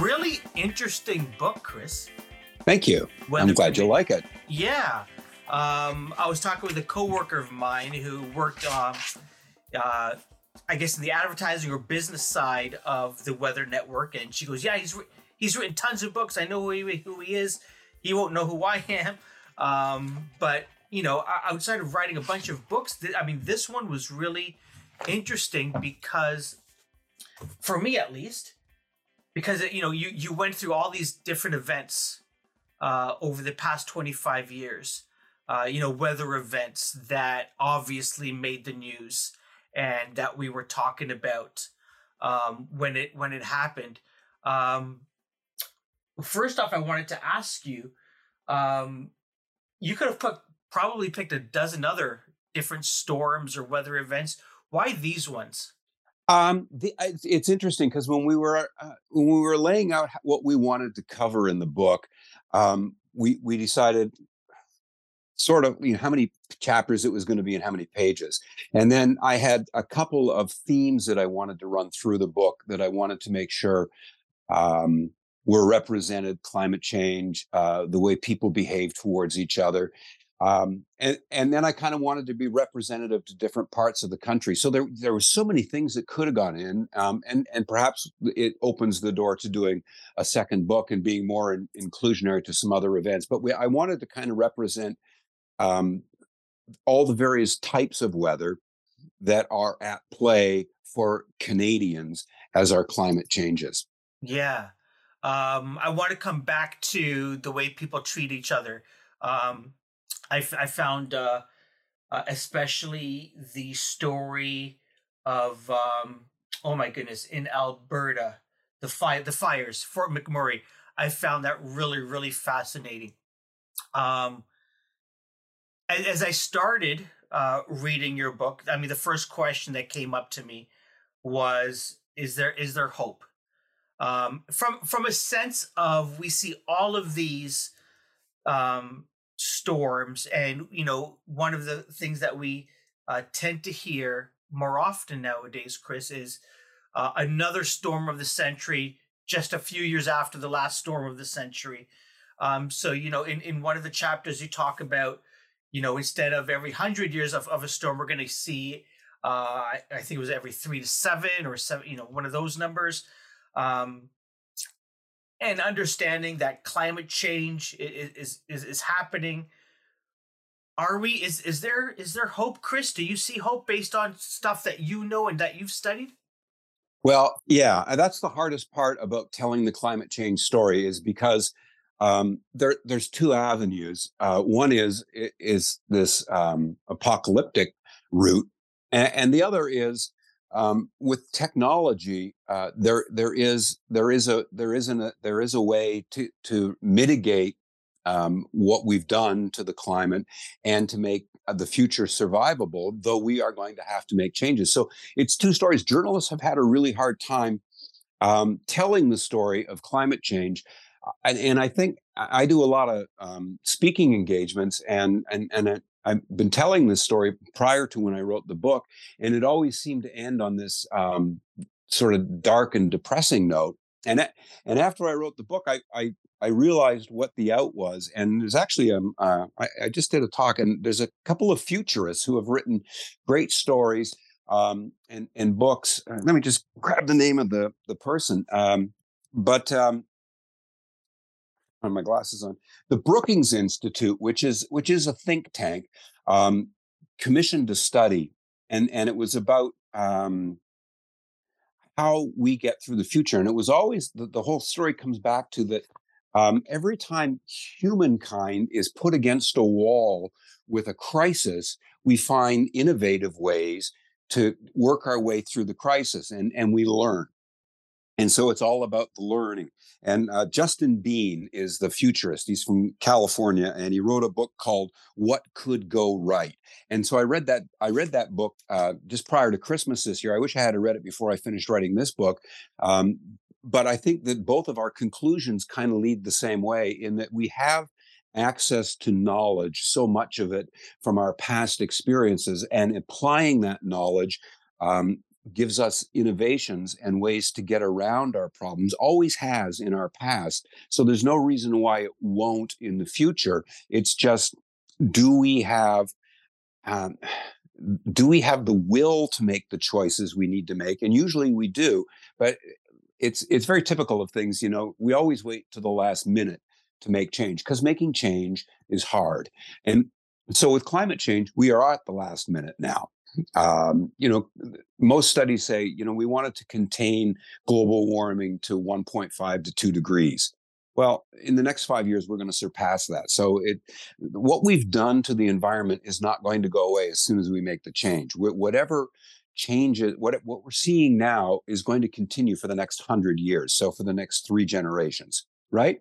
Really interesting book, Chris. Thank you. Weather I'm glad you like it. Yeah. Um, I was talking with a coworker of mine who worked, um, uh, I guess, in the advertising or business side of the Weather Network, and she goes, "Yeah, he's re- he's written tons of books. I know who he, who he is. He won't know who I am, um, but you know, outside of writing a bunch of books, th- I mean, this one was really interesting because, for me at least, because you know, you you went through all these different events uh, over the past twenty five years. Uh, you know, weather events that obviously made the news and that we were talking about um, when it when it happened. Um, first off, I wanted to ask you. Um, you could have put probably picked a dozen other different storms or weather events. Why these ones? Um, the, it's interesting because when we were uh, when we were laying out what we wanted to cover in the book, um, we we decided sort of you know how many chapters it was going to be and how many pages. And then i had a couple of themes that i wanted to run through the book that i wanted to make sure um, were represented climate change uh, the way people behave towards each other um, and and then I kind of wanted to be representative to different parts of the country. So there there were so many things that could have gone in, um, and and perhaps it opens the door to doing a second book and being more in, inclusionary to some other events. But we, I wanted to kind of represent um, all the various types of weather that are at play for Canadians as our climate changes. Yeah. Um, I want to come back to the way people treat each other. Um, I, f- I found uh, uh, especially the story of um, oh my goodness in Alberta the fire the fires Fort McMurray. I found that really really fascinating. Um, as, as I started uh, reading your book, I mean the first question that came up to me was is there is there hope um, from from a sense of we see all of these um, storms and you know one of the things that we uh, tend to hear more often nowadays chris is uh, another storm of the century just a few years after the last storm of the century. Um, so you know in, in one of the chapters you talk about you know instead of every hundred years of, of a storm we're going to see uh, I, I, think it was every three to seven or seven you know one of those numbers. Um, and understanding that climate change is is is happening. Are we is is there is there hope chris? Do you see hope based on stuff that you know and that you've studied? Well yeah that's the hardest part about telling the climate change story is because um, there there's two avenues. Uh, one is is this um, apocalyptic route and, and the other is um, with technology, uh, there there is there is a there isn't a there is a way to to mitigate um, what we've done to the climate and to make uh, the future survivable. Though we are going to have to make changes. So it's two stories. Journalists have had a really hard time um, telling the story of climate change. Uh, and, and, I think I do a lot of um, speaking engagements, and and and I've been telling this story prior to when I wrote the book, and it always seemed to end on this um, sort of dark and depressing note. And and after I wrote the book, I I, I realized what the out was, and there's actually um uh, I, I, just did a talk, and there's a couple of futurists who have written great stories um, and and books. Uh, let me just grab the name of the the person, um, but um, my glasses on. The Brookings Institute, which is which is a think tank, um, commissioned a study, and and it was about um, how we get through the future. And it was always the, the whole story comes back to that. Um, every time humankind is put against a wall with a crisis, we find innovative ways to work our way through the crisis, and and we learn. And so it's all about the learning. And uh, Justin Bean is the futurist. He's from California, and he wrote a book called "What Could Go Right." And so I read that. I read that book uh, just prior to Christmas this year. I wish I had read it before I finished writing this book. Um, but I think that both of our conclusions kind of lead the same way in that we have access to knowledge, so much of it from our past experiences, and applying that knowledge um, gives us innovations and ways to get around our problems, always has in our past. So there's no reason why it won't in the future. It's just, do we have um, do we have the will to make the choices we need to make? And usually we do, but it's it's very typical of things. You know, we always wait to the last minute to make change because making change is hard. And so with climate change, we are at the last minute now. Um, you know, most studies say, you know, we wanted to contain global warming to 1.5 to 2 degrees. Well, in the next five years, we're going to surpass that. So, it what we've done to the environment is not going to go away as soon as we make the change. Whatever changes, what what we're seeing now is going to continue for the next hundred years. So, for the next three generations, right?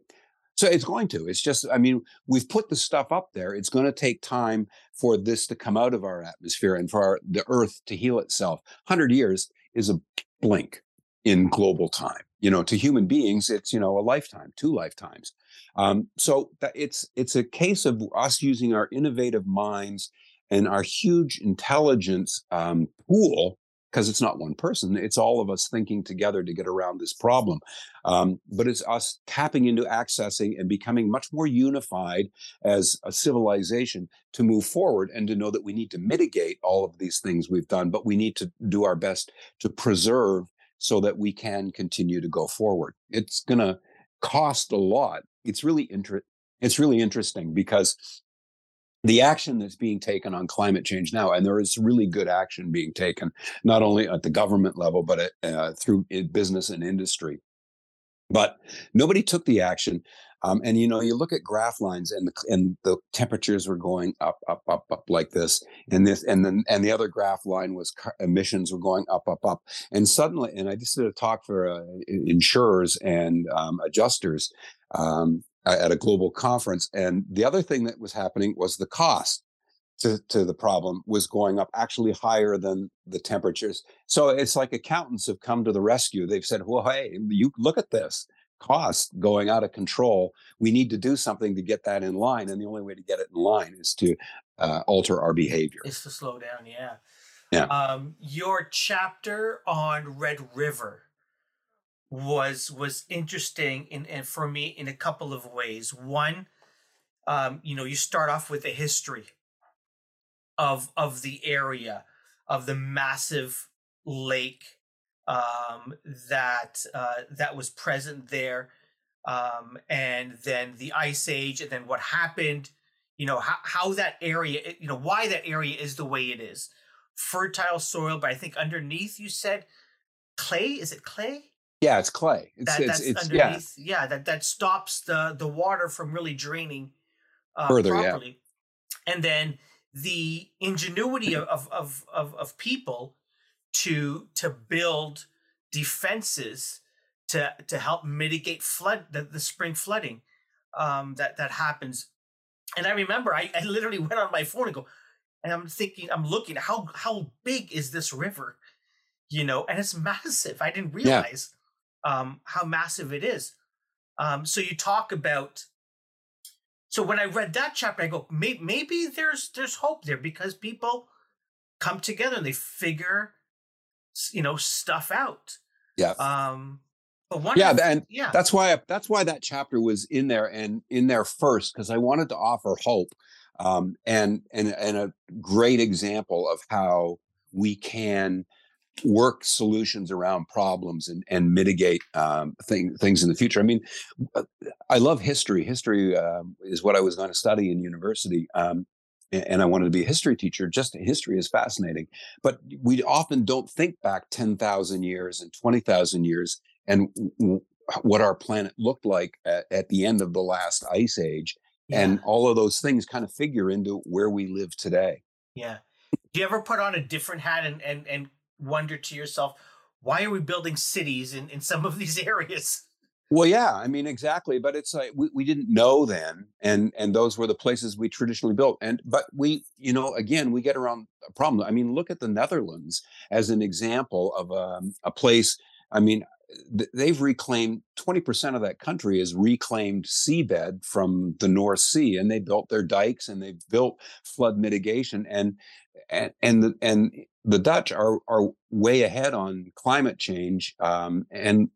So it's going to. It's just, I mean, we've put the stuff up there. It's going to take time for this to come out of our atmosphere and for our, the Earth to heal itself. 100 years is a blink in global time. You know, to human beings, it's you know a lifetime, two lifetimes. Um, so that it's it's a case of us using our innovative minds and our huge intelligence um, pool because it's not one person it's all of us thinking together to get around this problem um, but it's us tapping into accessing and becoming much more unified as a civilization to move forward and to know that we need to mitigate all of these things we've done but we need to do our best to preserve so that we can continue to go forward. It's going to cost a lot. It's really inter- it's really interesting because the action that's being taken on climate change now, and there is really good action being taken, not only at the government level, but at, uh, through business and industry. But nobody took the action. Um, and you know, you look at graph lines, and the and the temperatures were going up, up, up, up like this, and this, and then and the other graph line was emissions were going up, up, up, and suddenly, and I just did a talk for uh, insurers and um, adjusters, um, at a global conference. And the other thing that was happening was the cost to, to the problem was going up actually higher than the temperatures. So it's like accountants have come to the rescue. They've said, well, hey, you look at this cost going out of control. We need to do something to get that in line. And the only way to get it in line is to uh, alter our behavior. Is to slow down. Yeah. Yeah. Um, your chapter on Red River was was interesting in and for me in a couple of ways. One, um, you know, you start off with the history of of the area of the massive lake um, that uh, that was present there, um, and then the ice age, and then what happened. You know how how that area, you know why that area is the way it is. Fertile soil, but I think underneath you said clay. Is it clay? Yeah, it's clay. It's, that, it's, that's it's, underneath. Yeah. yeah, that that stops the the water from really draining uh, Further, properly. Yeah. And then the ingenuity of, of of of people to to build defenses to to help mitigate flood the, the spring flooding um, that that happens. And I remember I, I literally went on my phone and go, and I'm thinking, I'm looking, how how big is this river? You know, and it's massive. I didn't realize. Yeah um, how massive it is. Um, so you talk about. So when I read that chapter, I go, maybe, maybe there's there's hope there because people come together and they figure, you know, stuff out. Yeah. Um. But yeah, and yeah, that's why that's why that chapter was in there and in there first because I wanted to offer hope, um, and and and a great example of how we can work solutions around problems and, and mitigate um, thing, things in the future. I mean, uh, I love history. History uh, is what I was going to study in university. Um, and I wanted to be a history teacher. Just history is fascinating, but we often don't think back 10,000 years and 20,000 years and w- what our planet looked like at, at, the end of the last ice age. Yeah. And all of those things kind of figure into where we live today. Yeah. Do you ever put on a different hat and, and, and wonder to yourself, why are we building cities in, in some of these areas? Well, yeah, I mean, exactly. But it's like we, we didn't know then, and and those were the places we traditionally built. And but we, you know, again, we get around a problem. I mean, look at the Netherlands as an example of um, a place. I mean, they've reclaimed 20% of that country is reclaimed seabed from the North Sea, and they built their dikes and they've built flood mitigation. And and and the, and the Dutch are are way ahead on climate change um, and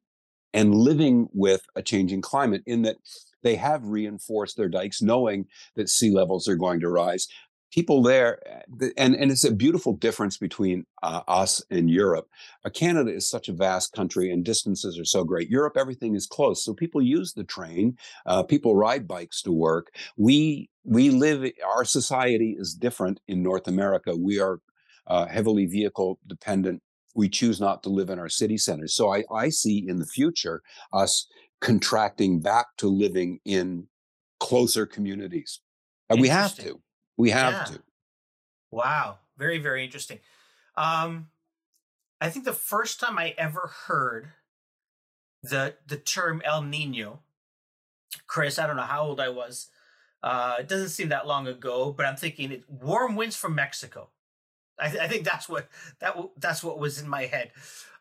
and living with a changing climate in that they have reinforced their dikes knowing that sea levels are going to rise. People there eh, and and it's a beautiful difference between uh, us and europe. Uh, canada is such a vast country and distances are so great. Europe everything is close so people use the train uh, people ride bikes to work. We we live our society is different in north america. We are uh, heavily vehicle dependent we choose not to live in our city centers so i i see in the future us contracting back to living in closer communities and we have to we have yeah. to. Wow. Very, very interesting. Um, I think the first time I ever heard the the term El Nino, Chris, I don't know how old I was. Uh, it doesn't seem that long ago, but I'm thinking it, warm winds from Mexico. I, th- I think that's what that w- that's what was in my head.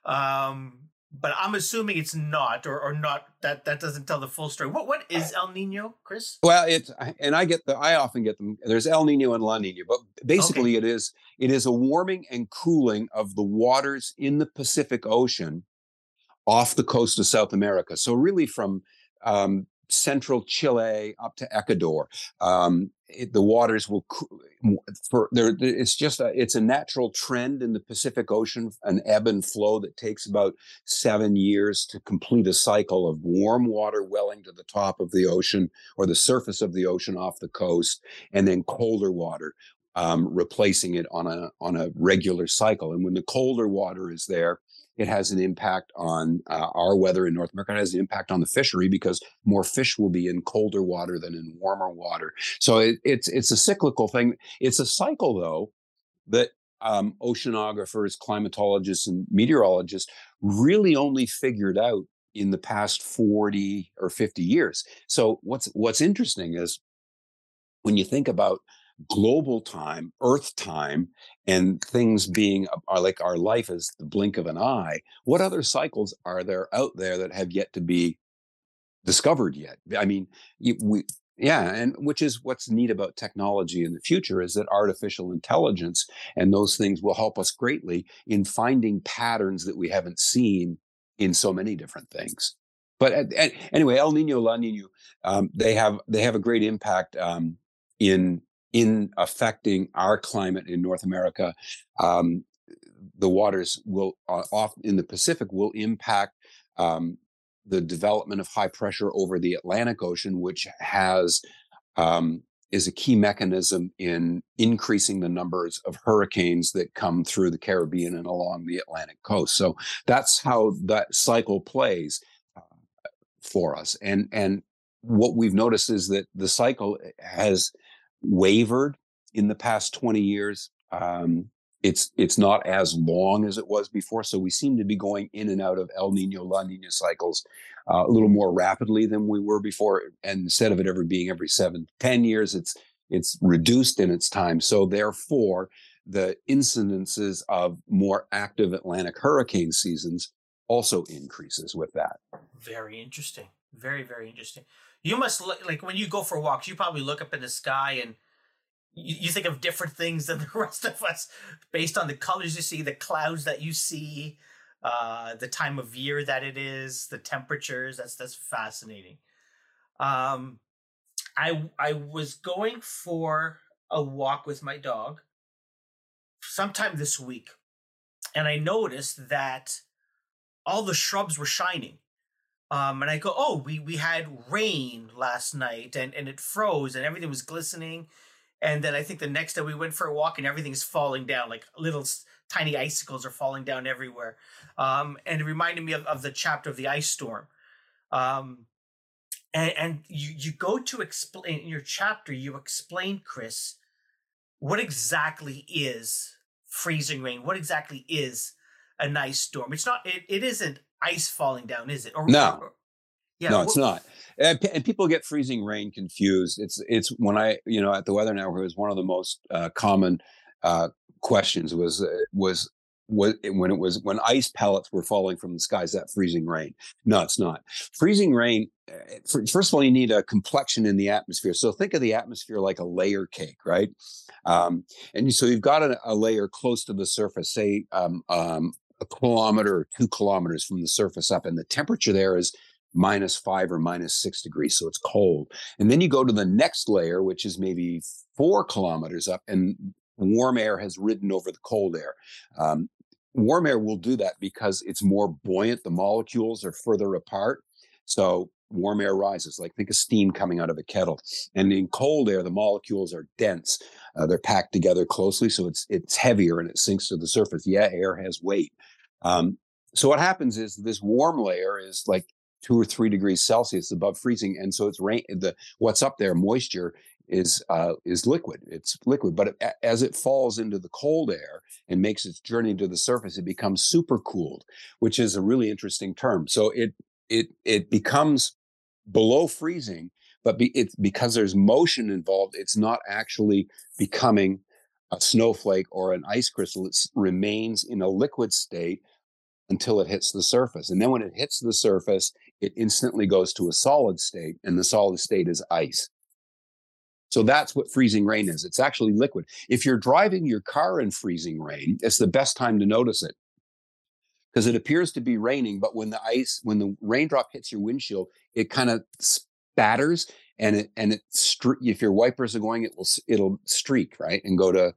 Um, but I'm assuming it's not, or, or not that that doesn't tell the full story. What what is El Nino, Chris? Well, it's and I get the I often get them. There's El Nino and La Nina, but basically okay. it is it is a warming and cooling of the waters in the Pacific Ocean off the coast of South America. So really from um, central Chile up to Ecuador. Um, it, the waters will for there. It's just a, it's a natural trend in the Pacific Ocean, an ebb and flow that takes about seven years to complete a cycle of warm water welling to the top of the ocean or the surface of the ocean off the coast, and then colder water um, replacing it on a on a regular cycle. And when the colder water is there, it has an impact on uh, our weather in North America. It has an impact on the fishery because more fish will be in colder water than in warmer water. So it, it's it's a cyclical thing. It's a cycle though that um, oceanographers, climatologists, and meteorologists really only figured out in the past 40 or 50 years. So what's what's interesting is when you think about global time, Earth time, and things being are like our life is the blink of an eye. What other cycles are there out there that have yet to be discovered yet? I mean, we yeah, and which is what's neat about technology in the future is that artificial intelligence and those things will help us greatly in finding patterns that we haven't seen in so many different things. But at, at, anyway, El Nino, La Nino, um, they have they have a great impact um, in in affecting our climate in North America, um, the waters will uh, off in the Pacific will impact um, the development of high pressure over the Atlantic Ocean, which has um, is a key mechanism in increasing the numbers of hurricanes that come through the Caribbean and along the Atlantic coast. So that's how that cycle plays uh, for us. And and what we've noticed is that the cycle has wavered in the past 20 years. Um, it's it's not as long as it was before, so we seem to be going in and out of El Nino La Nina cycles uh, a little more rapidly than we were before. And instead of it ever being every seven, ten years, it's it's reduced in its time. So therefore, the incidences of more active Atlantic hurricane seasons also increases with that. Very interesting. Very very interesting. You must look like when you go for walks, you probably look up in the sky and you, you think of different things than the rest of us based on the colors you see, the clouds that you see, uh, the time of year that it is, the temperatures. That's that's fascinating. Um, I I was going for a walk with my dog sometime this week, and I noticed that all the shrubs were shining. Um, and I go, oh, we we had rain last night, and and it froze, and everything was glistening. And then I think the next day we went for a walk, and everything's falling down, like little tiny icicles are falling down everywhere. Um, and it reminded me of, of the chapter of the ice storm. Um, and, and you you go to explain in your chapter, you explain, Chris, what exactly is freezing rain? What exactly is an ice storm? It's not. It, it isn't ice falling down, is it? Or, no. Or, yeah, no, it's not. And, and, people get freezing rain confused. It's it's when I you know at the Weather Network it was one of the most uh, common uh, questions was uh, was when it was when ice pellets were falling from the skies that freezing rain no it's not freezing rain eh, first of all you need a complexion in the atmosphere so think of the atmosphere like a layer cake right um, and so you've got a, a, layer close to the surface say um, um, a kilometer or two kilometers from the surface up and the temperature there is minus five or minus six degrees so it's cold and then you go to the next layer which is maybe four kilometers up and warm air has ridden over the cold air. Um, warm air will do that because it's more buoyant. The molecules are further apart. So warm air rises, like think of steam coming out of a kettle. And in cold air, the molecules are dense. Uh, they're packed together closely, so it's it's heavier and it sinks to the surface. Yeah, air has weight. Um, so what happens is this warm layer is like two or three degrees Celsius above freezing, and so it's rain. The what's up there, moisture, is uh, is liquid. It's liquid, but it, as it falls into the cold air and makes its journey to the surface, it becomes supercooled, which is a really interesting term. So it it it becomes below freezing, but be, it's because there's motion involved. It's not actually becoming a snowflake or an ice crystal. It remains in a liquid state until it hits the surface, and then when it hits the surface, it instantly goes to a solid state, and the solid state is ice. So that's what freezing rain is. It's actually liquid. If you're driving your car in freezing rain, it's the best time to notice it because it appears to be raining, but when the ice, when the raindrop hits your windshield, it kind of spatters and it and it if your wipers are going, it will it'll streak right and go to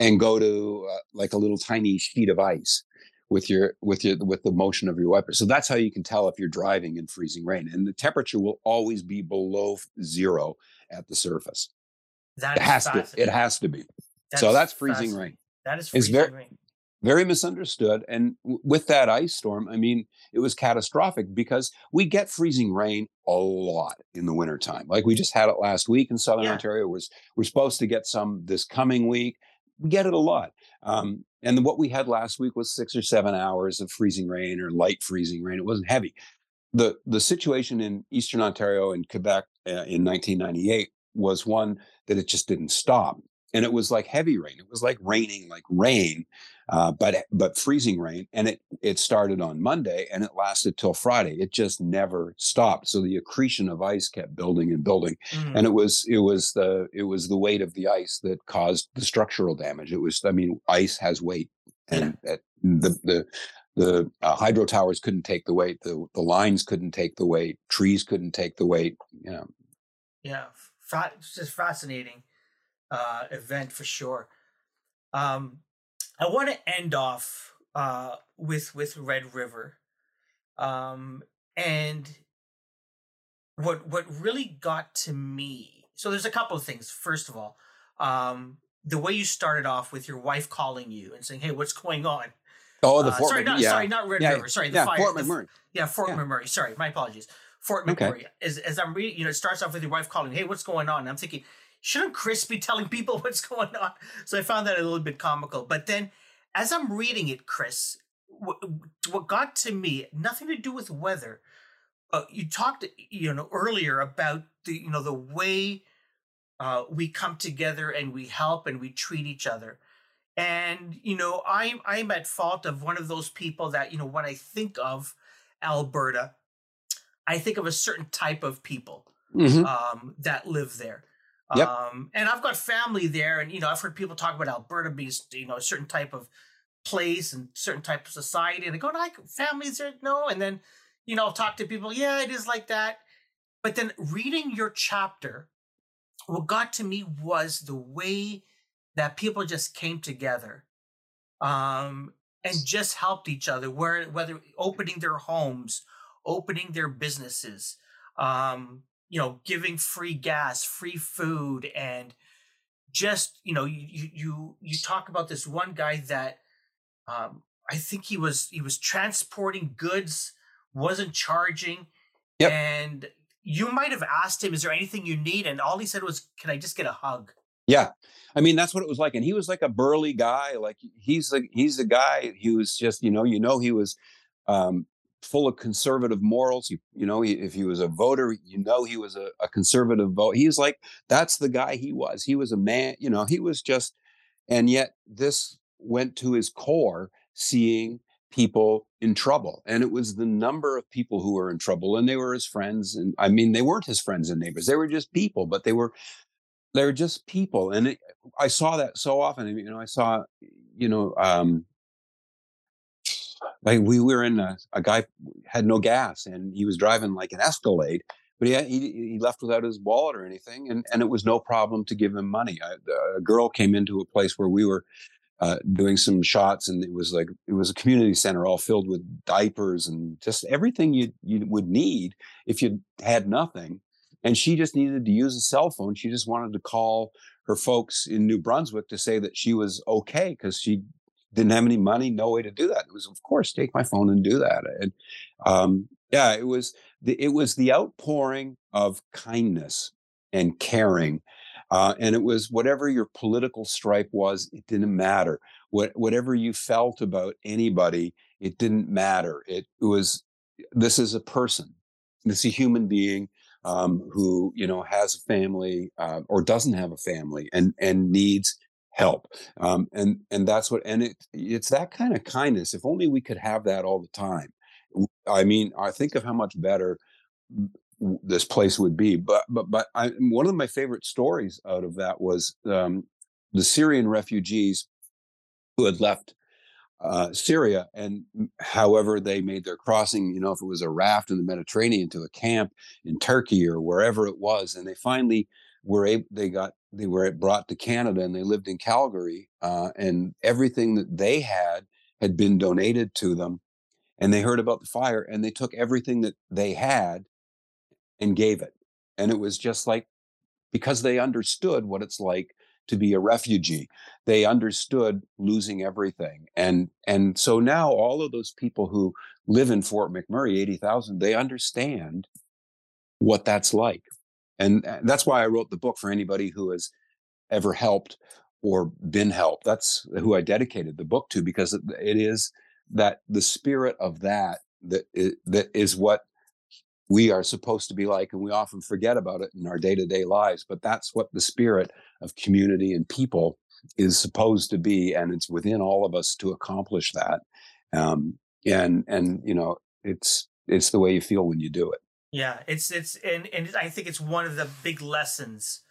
and go to uh, like a little tiny sheet of ice with your with your with the motion of your wiper. So that's how you can tell if you're driving in freezing rain. And the temperature will always be below zero at the surface. That it has to. It has to be. That's so that's freezing rain. That is freezing very, rain. Very misunderstood. And w- with that ice storm, I mean, it was catastrophic because we get freezing rain a lot in the wintertime. Like we just had it last week in Southern yeah. Ontario. Was we're supposed to get some this coming week. We get it a lot. Um, and what we had last week was six or seven hours of freezing rain or light freezing rain. It wasn't heavy the the situation in Eastern Ontario and Quebec uh, in 1998 was one that it just didn't stop, and it was like heavy rain. It was like raining, like rain, uh, but but freezing rain. And it it started on Monday and it lasted till Friday. It just never stopped. So the accretion of ice kept building and building, mm. and it was it was the it was the weight of the ice that caused the structural damage. It was I mean ice has weight, and yeah. the the the uh, hydro towers couldn't take the weight the, the lines couldn't take the weight trees couldn't take the weight you know yeah fa- it's just fascinating uh, event for sure um, i want to end off uh, with with red river um, and what what really got to me so there's a couple of things first of all um, the way you started off with your wife calling you and saying hey what's going on Oh, the uh, Fort sorry, not, yeah. sorry, not Red yeah, River. Sorry, the yeah, fire, Fort McMurray. yeah, Fort yeah. McMurray. Sorry, my apologies. Fort McMurray. Okay. As, as I'm reading, you know, it starts off with your wife calling, "Hey, what's going on?" And I'm thinking, shouldn't Chris be telling people what's going on? So I found that a little bit comical. But then, as I'm reading it, Chris, what, what got to me, nothing to do with weather. Uh, you talked, you know, earlier about the, you know, the way uh, we come together and we help and we treat each other and you know i'm i'm at fault of one of those people that you know when i think of alberta i think of a certain type of people mm-hmm. um, that live there yep. um, and i've got family there and you know i've heard people talk about alberta being you know a certain type of place and certain type of society and they go like families there no and then you know I'll talk to people yeah it is like that but then reading your chapter what got to me was the way that people just came together um, and just helped each other, where whether opening their homes, opening their businesses, um, you know, giving free gas, free food, and just you know, you you you talk about this one guy that um, I think he was he was transporting goods, wasn't charging, yep. and you might have asked him, "Is there anything you need?" And all he said was, "Can I just get a hug?" Yeah. I mean, that's what it was like. And he was like a burly guy. Like he's the he's the guy He was just, you know, you know, he was um, full of conservative morals. He, you know, he, if he was a voter, you know, he was a, a conservative vote. He's like, that's the guy he was. He was a man, you know, he was just, and yet this went to his core seeing people in trouble and it was the number of people who were in trouble and they were his friends and i mean they weren't his friends and neighbors they were just people but they were they were just people and it, i saw that so often you know i saw you know um like we were in a, a guy had no gas and he was driving like an escalade but he, he, he left without his wallet or anything and, and it was no problem to give him money I, a girl came into a place where we were uh, doing some shots, and it was like it was a community center all filled with diapers and just everything you you would need if you had nothing. And she just needed to use a cell phone. She just wanted to call her folks in New Brunswick to say that she was okay because she didn't have any money, no way to do that. It was, of course, take my phone and do that. And um, yeah, it was the, it was the outpouring of kindness and caring uh, and it was whatever your political stripe was, it didn't matter. What, whatever you felt about anybody, it didn't matter. It, it was, this is a person, this is a human being um, who, you know, has a family uh, or doesn't have a family and, and needs help. Um, and, and that's what, and it, it's that kind of kindness. If only we could have that all the time. I mean, I think of how much better this place would be. But but but I, one of my favorite stories out of that was um, the Syrian refugees who had left uh, Syria, and however they made their crossing, you know, if it was a raft in the Mediterranean to a camp in Turkey or wherever it was, and they finally were able, they got they were brought to Canada and they lived in Calgary, uh, and everything that they had had been donated to them, and they heard about the fire and they took everything that they had and gave it. And it was just like because they understood what it's like to be a refugee. They understood losing everything. And and so now all of those people who live in Fort McMurray, 80,000, they understand what that's like. And uh, that's why I wrote the book for anybody who has ever helped or been helped. That's who I dedicated the book to because it is that the spirit of that that is, that is what we are supposed to be like, and we often forget about it in our day to day lives. But that's what the spirit of community and people is supposed to be, and it's within all of us to accomplish that. Um, and and you know, it's it's the way you feel when you do it. Yeah, it's it's and and I think it's one of the big lessons,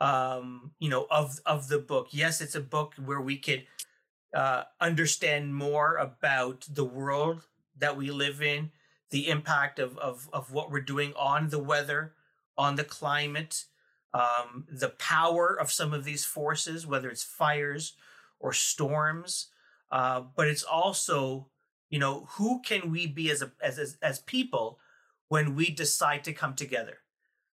um, you know, of of the book. Yes, it's a book where we could uh, understand more about the world that we live in the impact of, of, of what we're doing on the weather, on the climate, um, the power of some of these forces, whether it's fires or storms. Uh, but it's also, you know, who can we be as, a, as, as, as people when we decide to come together?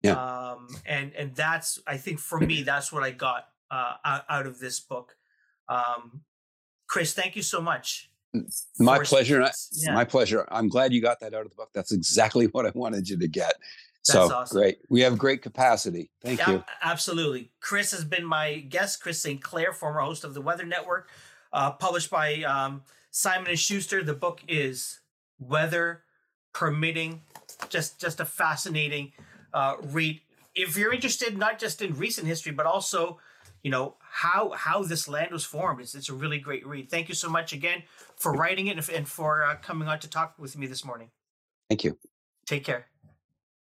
Yeah. Um, and, and that's, I think for me, that's what I got uh, out of this book. Um, Chris, thank you so much my pleasure. Yeah. My pleasure. I'm glad you got that out of the book. That's exactly what I wanted you to get. That's so awesome. great. We have great capacity. Thank yeah, you. Absolutely. Chris has been my guest. Chris St. Clair, former host of the Weather Network, uh, published by um, Simon and Schuster. The book is Weather Permitting. Just just a fascinating uh, read. If you're interested, not just in recent history, but also you know how how this land was formed. It's, it's a really great read. Thank you so much again for writing it and for uh, coming on to talk with me this morning. Thank you. Take care.